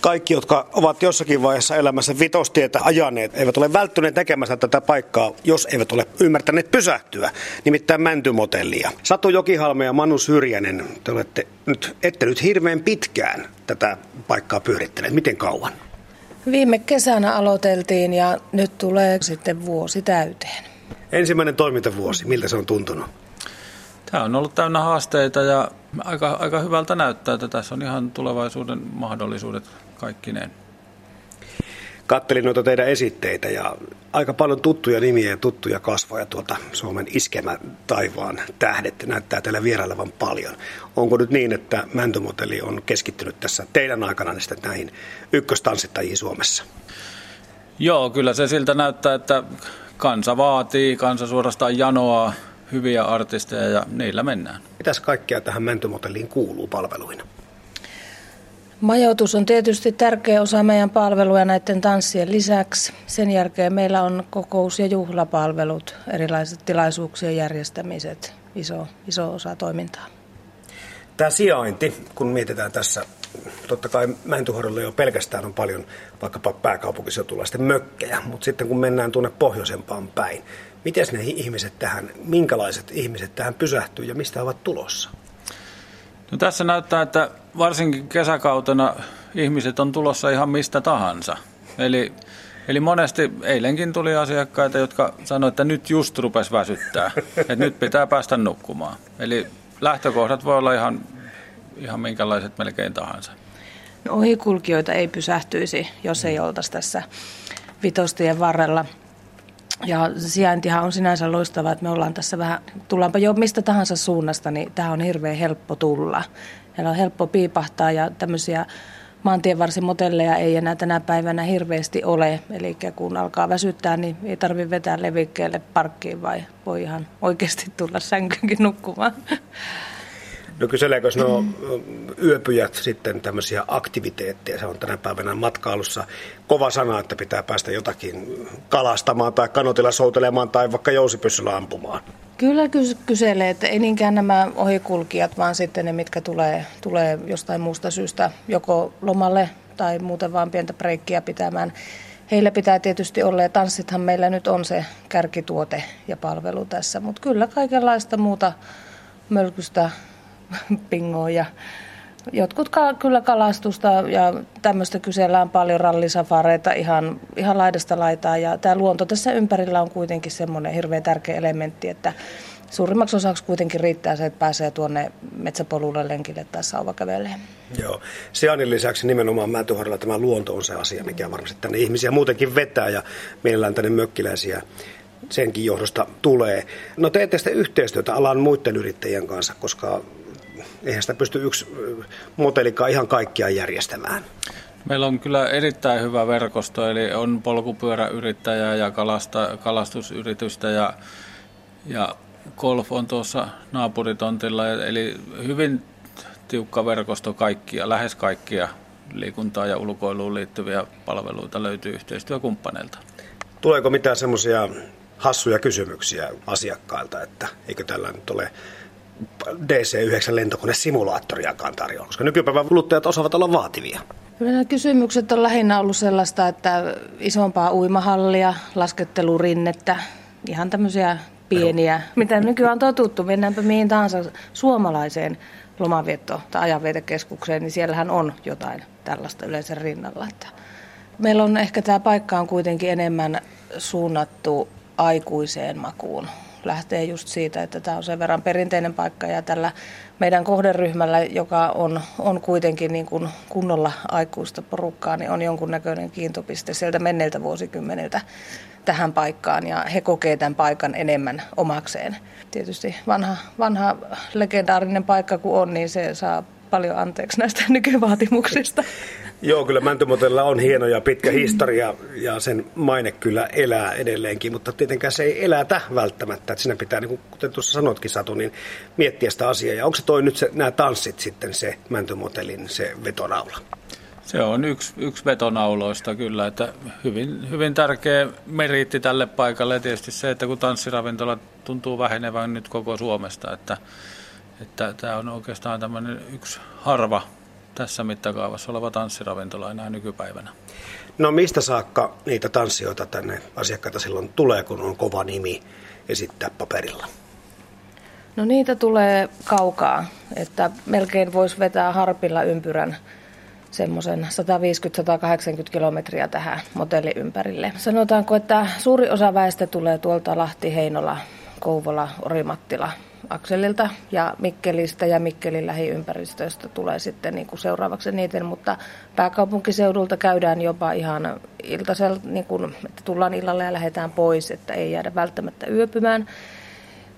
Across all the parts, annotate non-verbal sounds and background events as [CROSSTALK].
Kaikki, jotka ovat jossakin vaiheessa elämässä vitostietä ajaneet, eivät ole välttyneet tekemässä tätä paikkaa, jos eivät ole ymmärtäneet pysähtyä, nimittäin mäntymotellia. Satu Jokihalme ja Manu Syrjänen, te olette nyt, ette nyt hirveän pitkään tätä paikkaa pyörittäneet. Miten kauan? Viime kesänä aloiteltiin ja nyt tulee sitten vuosi täyteen. Ensimmäinen toimintavuosi, miltä se on tuntunut? Tämä on ollut täynnä haasteita ja aika, aika hyvältä näyttää, että tässä on ihan tulevaisuuden mahdollisuudet kaikkineen. Kattelin noita teidän esitteitä ja aika paljon tuttuja nimiä ja tuttuja kasvoja tuolta Suomen iskemä taivaan tähdet näyttää teillä vierailevan paljon. Onko nyt niin, että Mäntymotelli on keskittynyt tässä teidän aikana näihin ykköstanssittajiin Suomessa? Joo, kyllä se siltä näyttää, että kansa vaatii, kansa suorastaan janoaa hyviä artisteja ja niillä mennään. Mitäs kaikkea tähän Mäntymotelliin kuuluu palveluina? Majoitus on tietysti tärkeä osa meidän palveluja näiden tanssien lisäksi. Sen jälkeen meillä on kokous- ja juhlapalvelut, erilaiset tilaisuuksien järjestämiset, iso, iso osa toimintaa. Tämä sijainti, kun mietitään tässä, totta kai Mäntyhorilla jo pelkästään on paljon vaikkapa pääkaupunkiseutulaisten mökkejä, mutta sitten kun mennään tuonne pohjoisempaan päin, miten ne ihmiset tähän, minkälaiset ihmiset tähän pysähtyy ja mistä ovat tulossa? No tässä näyttää, että varsinkin kesäkautena ihmiset on tulossa ihan mistä tahansa. Eli, eli monesti eilenkin tuli asiakkaita, jotka sanoivat, että nyt just rupesi väsyttää, että nyt pitää päästä nukkumaan. Eli lähtökohdat voi olla ihan, ihan minkälaiset melkein tahansa. No, ohikulkijoita ei pysähtyisi, jos ei oltaisi tässä vitostien varrella. Ja sijaintihan on sinänsä loistava, että me ollaan tässä vähän, tullaanpa jo mistä tahansa suunnasta, niin tähän on hirveän helppo tulla. Meillä on helppo piipahtaa ja tämmöisiä maantienvarsimotelleja ei enää tänä päivänä hirveästi ole. Eli kun alkaa väsyttää, niin ei tarvitse vetää levikkeelle parkkiin, vai voi ihan oikeasti tulla sänkyynkin nukkumaan. No kyseleekö nuo yöpyjät sitten tämmöisiä aktiviteetteja? Se on tänä päivänä matkailussa kova sana, että pitää päästä jotakin kalastamaan tai kanotilla soutelemaan tai vaikka jousipyssyllä ampumaan. Kyllä kyselee, että ei niinkään nämä ohikulkijat, vaan sitten ne, mitkä tulee, tulee jostain muusta syystä joko lomalle tai muuten vaan pientä breikkiä pitämään. Heillä pitää tietysti olla, ja tanssithan meillä nyt on se kärkituote ja palvelu tässä, mutta kyllä kaikenlaista muuta mölkystä pingoa ja jotkut ka- kyllä kalastusta ja tämmöistä kysellään paljon rallisafareita ihan, ihan laidasta laitaa ja tämä luonto tässä ympärillä on kuitenkin semmoinen hirveän tärkeä elementti, että suurimmaksi osaksi kuitenkin riittää se, että pääsee tuonne metsäpolulle lenkille tai sauvakäveleen. Joo. Sijainnin lisäksi nimenomaan Mäntyharjalla tämä luonto on se asia, mikä varmasti tänne ihmisiä muutenkin vetää ja mielellään tänne mökkiläisiä senkin johdosta tulee. No teette sitten yhteistyötä alan muiden yrittäjien kanssa, koska eihän sitä pysty yksi motellikaan ihan kaikkia järjestämään. Meillä on kyllä erittäin hyvä verkosto, eli on polkupyöräyrittäjää ja kalasta, kalastusyritystä ja, ja golf on tuossa naapuritontilla, eli hyvin tiukka verkosto kaikkia, lähes kaikkia liikuntaa ja ulkoiluun liittyviä palveluita löytyy yhteistyökumppaneilta. Tuleeko mitään semmoisia hassuja kysymyksiä asiakkailta, että eikö tällä nyt ole DC-9 lentokonesimulaattoriakaan tarjolla, koska nykypäivän kuluttajat osaavat olla vaativia. Nämä kysymykset on lähinnä ollut sellaista, että isompaa uimahallia, laskettelurinnettä, ihan tämmöisiä pieniä, mitä nykyään on totuttu. Mennäänpä mihin tahansa suomalaiseen lomavietto- tai ajanvietekeskukseen, niin siellähän on jotain tällaista yleensä rinnalla. Että meillä on ehkä tämä paikka on kuitenkin enemmän suunnattu aikuiseen makuun lähtee just siitä, että tämä on sen verran perinteinen paikka ja tällä meidän kohderyhmällä, joka on, on kuitenkin niin kuin kunnolla aikuista porukkaa, niin on jonkunnäköinen kiintopiste sieltä menneiltä vuosikymmeniltä tähän paikkaan ja he kokee tämän paikan enemmän omakseen. Tietysti vanha, vanha legendaarinen paikka kun on, niin se saa paljon anteeksi näistä [LAUGHS] nykyvaatimuksista. Joo, kyllä Mäntymotella on hieno ja pitkä historia ja sen maine kyllä elää edelleenkin, mutta tietenkään se ei elätä välttämättä. Että siinä pitää, niin kuin kuten tuossa sanoitkin Satu, niin miettiä sitä asiaa. Ja onko se toi nyt se, nämä tanssit sitten se Mäntymotelin se vetonaula? Se on yksi, yksi vetonauloista kyllä, että hyvin, hyvin tärkeä meriitti tälle paikalle. Ja tietysti se, että kun tanssiravintola tuntuu vähenevän nyt koko Suomesta, että, että tämä on oikeastaan tämmöinen yksi harva tässä mittakaavassa oleva tanssiravintola enää nykypäivänä. No mistä saakka niitä tanssijoita tänne asiakkaita silloin tulee, kun on kova nimi esittää paperilla? No niitä tulee kaukaa, että melkein voisi vetää harpilla ympyrän semmoisen 150-180 kilometriä tähän motelli ympärille. Sanotaanko, että suuri osa väestä tulee tuolta Lahti, Heinola, Kouvola, Orimattila akselilta ja Mikkelistä ja Mikkelin lähiympäristöistä tulee sitten niin kuin seuraavaksi niiden, mutta pääkaupunkiseudulta käydään jopa ihan iltasella, niin kuin, että tullaan illalle ja lähdetään pois, että ei jäädä välttämättä yöpymään.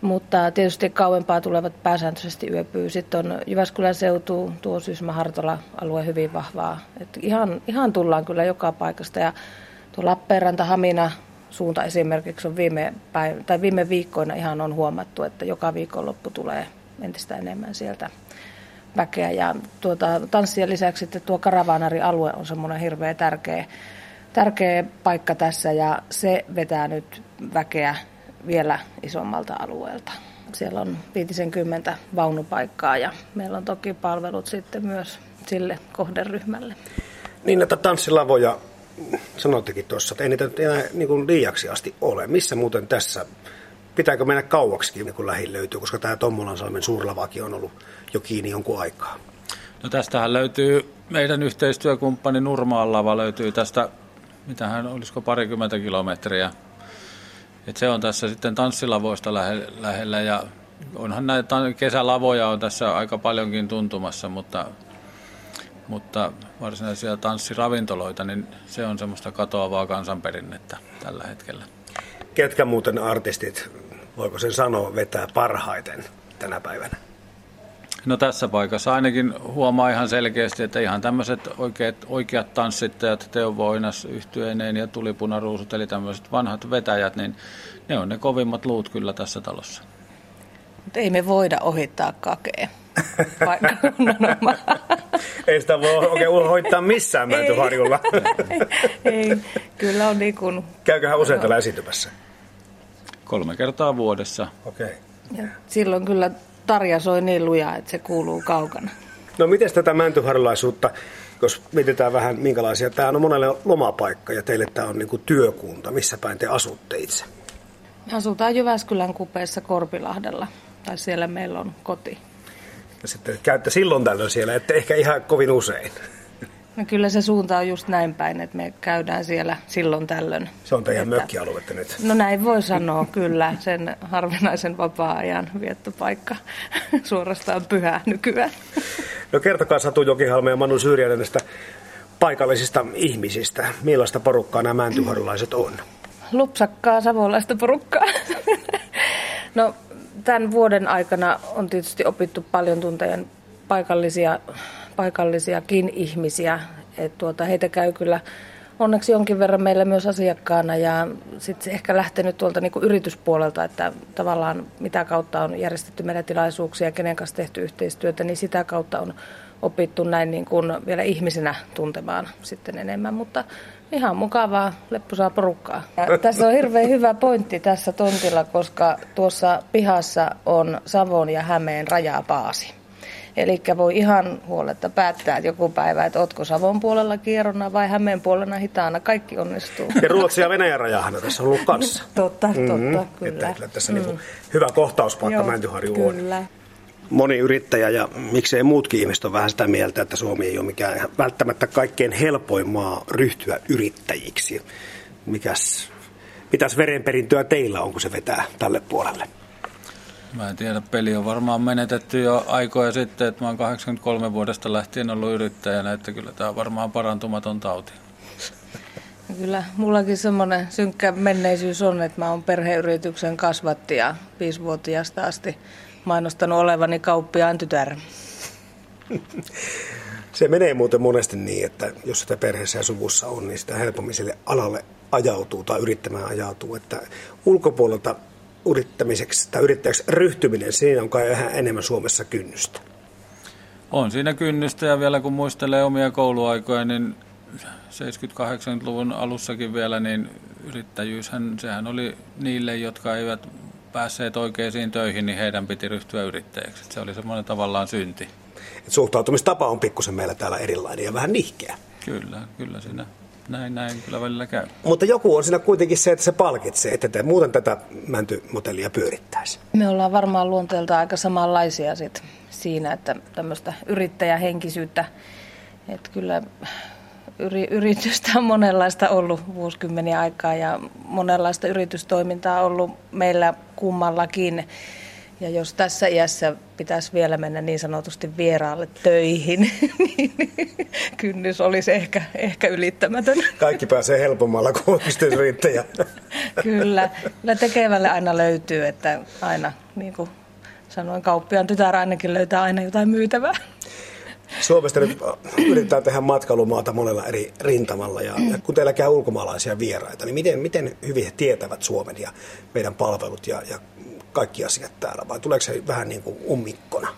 Mutta tietysti kauempaa tulevat pääsääntöisesti yöpyy. Sitten on Jyväskylän seutu, tuo Syysmä-Hartola-alue hyvin vahvaa. Et ihan, ihan tullaan kyllä joka paikasta. Ja tuo Lappeenranta, Hamina, suunta esimerkiksi on viime, päivä, tai viime viikkoina ihan on huomattu, että joka viikonloppu tulee entistä enemmän sieltä väkeä. Ja tuota, tanssien lisäksi että tuo Karavaanari-alue on semmoinen hirveän tärkeä, tärkeä paikka tässä ja se vetää nyt väkeä vielä isommalta alueelta. Siellä on 50 vaunupaikkaa ja meillä on toki palvelut sitten myös sille kohderyhmälle. Niin näitä tanssilavoja sanoittekin tuossa, että ei niitä enää niin kuin liiaksi asti ole. Missä muuten tässä, pitääkö mennä kauaksikin, niin kun lähin löytyy, koska tämä Tommolansalmen suurlavakin on ollut jo kiinni jonkun aikaa. No tästähän löytyy, meidän yhteistyökumppani Nurmaan lava löytyy tästä, mitähän olisiko parikymmentä kilometriä. Et se on tässä sitten tanssilavoista lähellä ja onhan näitä kesälavoja on tässä aika paljonkin tuntumassa, mutta mutta varsinaisia tanssiravintoloita, niin se on semmoista katoavaa kansanperinnettä tällä hetkellä. Ketkä muuten artistit, voiko sen sanoa, vetää parhaiten tänä päivänä? No tässä paikassa ainakin huomaa ihan selkeästi, että ihan tämmöiset oikeat, oikeat tanssittajat, Teo Voinas yhtyeineen ja Tulipunaruusut, eli tämmöiset vanhat vetäjät, niin ne on ne kovimmat luut kyllä tässä talossa. Mutta ei me voida ohittaa kakea. [LAUGHS] ei sitä voi oikein hoitaa missään Mäntyharjulla. ei, [LAUGHS] ei, kyllä on niin kuin... Käyköhän usein täällä esiintymässä? Kolme kertaa vuodessa. Okei. Okay. silloin kyllä Tarja soi niin lujaa, että se kuuluu kaukana. No miten tätä mäntyharjulaisuutta, jos mietitään vähän minkälaisia, tämä on monelle lomapaikka ja teille tämä on niin kuin työkunta. Missä päin te asutte itse? Me asutaan Jyväskylän kupeessa Korpilahdella, tai siellä meillä on koti. Sitten käytte silloin tällöin siellä, että ehkä ihan kovin usein. No kyllä se suunta on just näin päin, että me käydään siellä silloin tällöin. Se on teidän että... mökkialuetta nyt. No näin voi sanoa, kyllä. Sen harvinaisen vapaa-ajan viettopaikka [LAUGHS] suorastaan pyhää nykyään. No kertokaa Satu Jokihalme ja Manu Syrjänen näistä paikallisista ihmisistä. Millaista porukkaa nämä mäntyharulaiset on? Lupsakkaa savolaista porukkaa. [LAUGHS] no tämän vuoden aikana on tietysti opittu paljon tunteen paikallisia, paikallisiakin ihmisiä. Et tuota, heitä käy kyllä onneksi jonkin verran meillä myös asiakkaana ja sitten ehkä lähtenyt tuolta niin yrityspuolelta, että tavallaan mitä kautta on järjestetty meidän tilaisuuksia, kenen kanssa tehty yhteistyötä, niin sitä kautta on opittu näin niin kuin vielä ihmisenä tuntemaan sitten enemmän, mutta ihan mukavaa, leppusaa porukkaa. Ja tässä on hirveän hyvä pointti tässä tontilla, koska tuossa pihassa on Savon ja Hämeen rajapaasi. Eli voi ihan huoletta päättää että joku päivä, että ootko Savon puolella kierrona vai Hämeen puolella hitaana. Kaikki onnistuu. Ja Ruotsi ja Venäjän rajahan tässä on ollut kanssa. totta, totta, mm-hmm. kyllä. Että kyllä tässä mm. niin hyvä kohtauspaikka Mäntyharju on. Kyllä moni yrittäjä ja miksei muutkin ihmiset on vähän sitä mieltä, että Suomi ei ole mikään välttämättä kaikkein helpoin maa ryhtyä yrittäjiksi. Mikäs, mitäs verenperintöä teillä on, kun se vetää tälle puolelle? Mä en tiedä, peli on varmaan menetetty jo aikoja sitten, että mä oon 83 vuodesta lähtien ollut yrittäjänä, että kyllä tämä on varmaan parantumaton tauti. Kyllä, mullakin semmoinen synkkä menneisyys on, että mä oon perheyrityksen kasvatti ja viisivuotiaasta asti mainostanut olevani kauppiaan tytär. Se menee muuten monesti niin, että jos sitä perheessä ja suvussa on, niin sitä helpommin sille alalle ajautuu tai yrittämään ajautuu. Että ulkopuolelta yrittämiseksi tai yrittäjäksi ryhtyminen, siinä on kai vähän enemmän Suomessa kynnystä. On siinä kynnystä ja vielä kun muistelee omia kouluaikoja, niin 70-80-luvun alussakin vielä, niin yrittäjyyshän, sehän oli niille, jotka eivät päässeet oikeisiin töihin, niin heidän piti ryhtyä yrittäjäksi. Se oli semmoinen tavallaan synti. että suhtautumistapa on pikkusen meillä täällä erilainen ja vähän nihkeä. Kyllä, kyllä siinä näin, näin kyllä välillä käy. Mutta joku on siinä kuitenkin se, että se palkitsee, että te muuten tätä mäntymotellia pyörittäisi. Me ollaan varmaan luonteelta aika samanlaisia sit siinä, että tämmöistä yrittäjähenkisyyttä, että kyllä yri, yritystä on monenlaista ollut vuosikymmeniä aikaa ja monenlaista yritystoimintaa ollut meillä kummallakin. Ja jos tässä iässä pitäisi vielä mennä niin sanotusti vieraalle töihin, [LAUGHS] niin kynnys olisi ehkä, ehkä ylittämätön. Kaikki pääsee helpommalla kuin yrittäjä. [LAUGHS] Kyllä, kyllä tekevälle aina löytyy, että aina niin kuin sanoin, kauppiaan tytär ainakin löytää aina jotain myytävää. Suomesta nyt yritetään tehdä matkailumaata monella eri rintamalla ja, ja kun teillä käy ulkomaalaisia vieraita, niin miten, miten hyvin he tietävät Suomen ja meidän palvelut ja, ja kaikki asiat täällä vai tuleeko se vähän niin kuin ummikkona?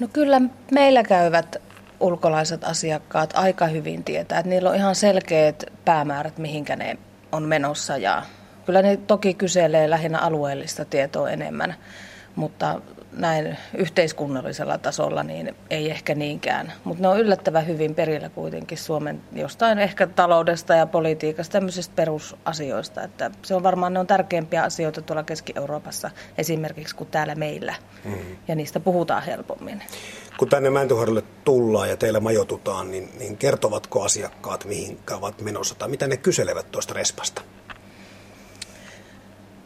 No kyllä meillä käyvät ulkolaiset asiakkaat aika hyvin tietää, että niillä on ihan selkeät päämäärät, mihinkä ne on menossa ja kyllä ne toki kyselee lähinnä alueellista tietoa enemmän, mutta näin yhteiskunnallisella tasolla niin ei ehkä niinkään. Mutta ne on yllättävän hyvin perillä kuitenkin Suomen jostain ehkä taloudesta ja politiikasta, tämmöisistä perusasioista. Että se on varmaan ne on tärkeimpiä asioita tuolla Keski-Euroopassa esimerkiksi kuin täällä meillä. Mm-hmm. Ja niistä puhutaan helpommin. Kun tänne Mäntyharjolle tullaan ja teillä majoitutaan, niin, niin kertovatko asiakkaat, mihin ovat menossa tai mitä ne kyselevät tuosta respasta?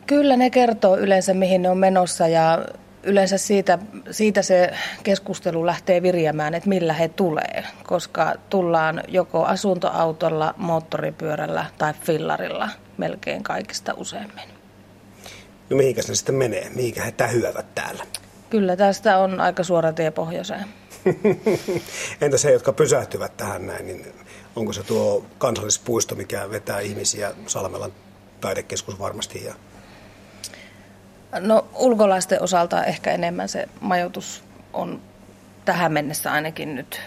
Kyllä ne kertoo yleensä, mihin ne on menossa ja yleensä siitä, siitä se keskustelu lähtee virjämään, että millä he tulee, koska tullaan joko asuntoautolla, moottoripyörällä tai fillarilla melkein kaikista useimmin. No mihinkä se sitten menee? Mihinkä he tähyävät täällä? Kyllä tästä on aika suora tie pohjoiseen. [LAUGHS] Entä se, jotka pysähtyvät tähän näin, niin onko se tuo kansallispuisto, mikä vetää ihmisiä Salmelan taidekeskus varmasti ja No ulkolaisten osalta ehkä enemmän se majoitus on tähän mennessä ainakin nyt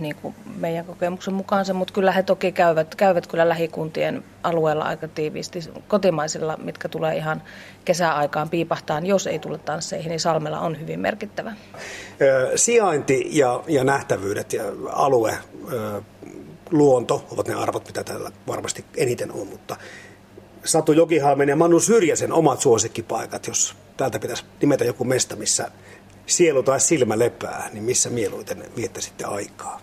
niin kuin meidän kokemuksen mukaan se, mutta kyllä he toki käyvät, käyvät kyllä lähikuntien alueella aika tiiviisti. Kotimaisilla, mitkä tulee ihan kesäaikaan piipahtaan, jos ei tule tansseihin, niin Salmella on hyvin merkittävä. Sijainti ja, ja nähtävyydet ja alue, luonto ovat ne arvot, mitä täällä varmasti eniten on, mutta Satu Jokihalmen ja Manu Syrjäsen omat suosikkipaikat, jos täältä pitäisi nimetä joku mesta, missä sielu tai silmä lepää, niin missä mieluiten viettäisitte aikaa?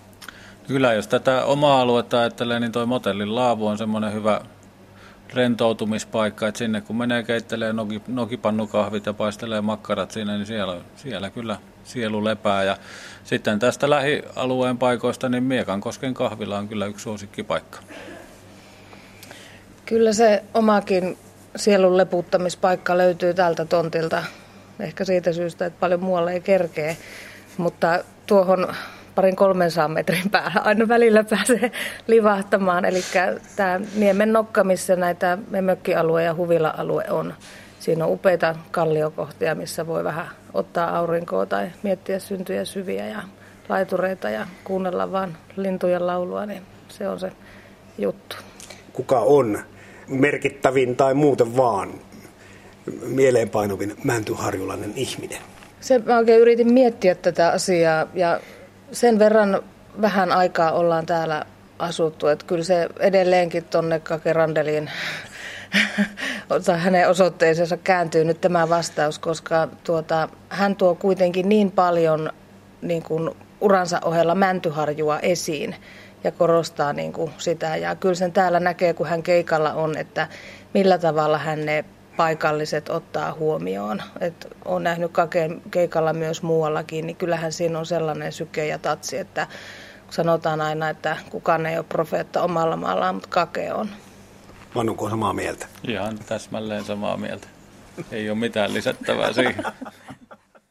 Kyllä, jos tätä omaa aluetta ajattelee, niin tuo motellin laavu on semmoinen hyvä rentoutumispaikka, että sinne kun menee keittelee noki, nokipannukahvit ja paistelee makkarat siinä, niin siellä, siellä kyllä sielu lepää. Ja sitten tästä lähialueen paikoista, niin Miekankosken kahvila on kyllä yksi suosikkipaikka. Kyllä se omakin sielun leputtamispaikka löytyy tältä tontilta. Ehkä siitä syystä, että paljon muualle ei kerkee. Mutta tuohon parin 300 metrin päällä aina välillä pääsee [LAUGHS] livahtamaan. Eli tämä Niemen nokka, missä näitä mökkialue ja huvila-alue on. Siinä on upeita kalliokohtia, missä voi vähän ottaa aurinkoa tai miettiä syntyjä syviä ja laitureita ja kuunnella vaan lintujen laulua, niin se on se juttu. Kuka on merkittävin tai muuten vaan mieleenpainuvin mäntyharjulainen ihminen? Se mä oikein yritin miettiä tätä asiaa ja sen verran vähän aikaa ollaan täällä asuttu, että kyllä se edelleenkin tuonne Kakerandeliin [LAUGHS] tai hänen osoitteeseensa kääntyy nyt tämä vastaus, koska tuota, hän tuo kuitenkin niin paljon niin kuin uransa ohella mäntyharjua esiin, ja korostaa niin kuin sitä. Ja kyllä sen täällä näkee, kun hän keikalla on, että millä tavalla hän ne paikalliset ottaa huomioon. Et olen nähnyt Kaken keikalla myös muuallakin, niin kyllähän siinä on sellainen syke ja tatsi, että sanotaan aina, että kukaan ei ole profeetta omalla maallaan, mutta Kake on. Manuko samaa mieltä? Ihan täsmälleen samaa mieltä. Ei ole mitään lisättävää siihen. [LAUGHS]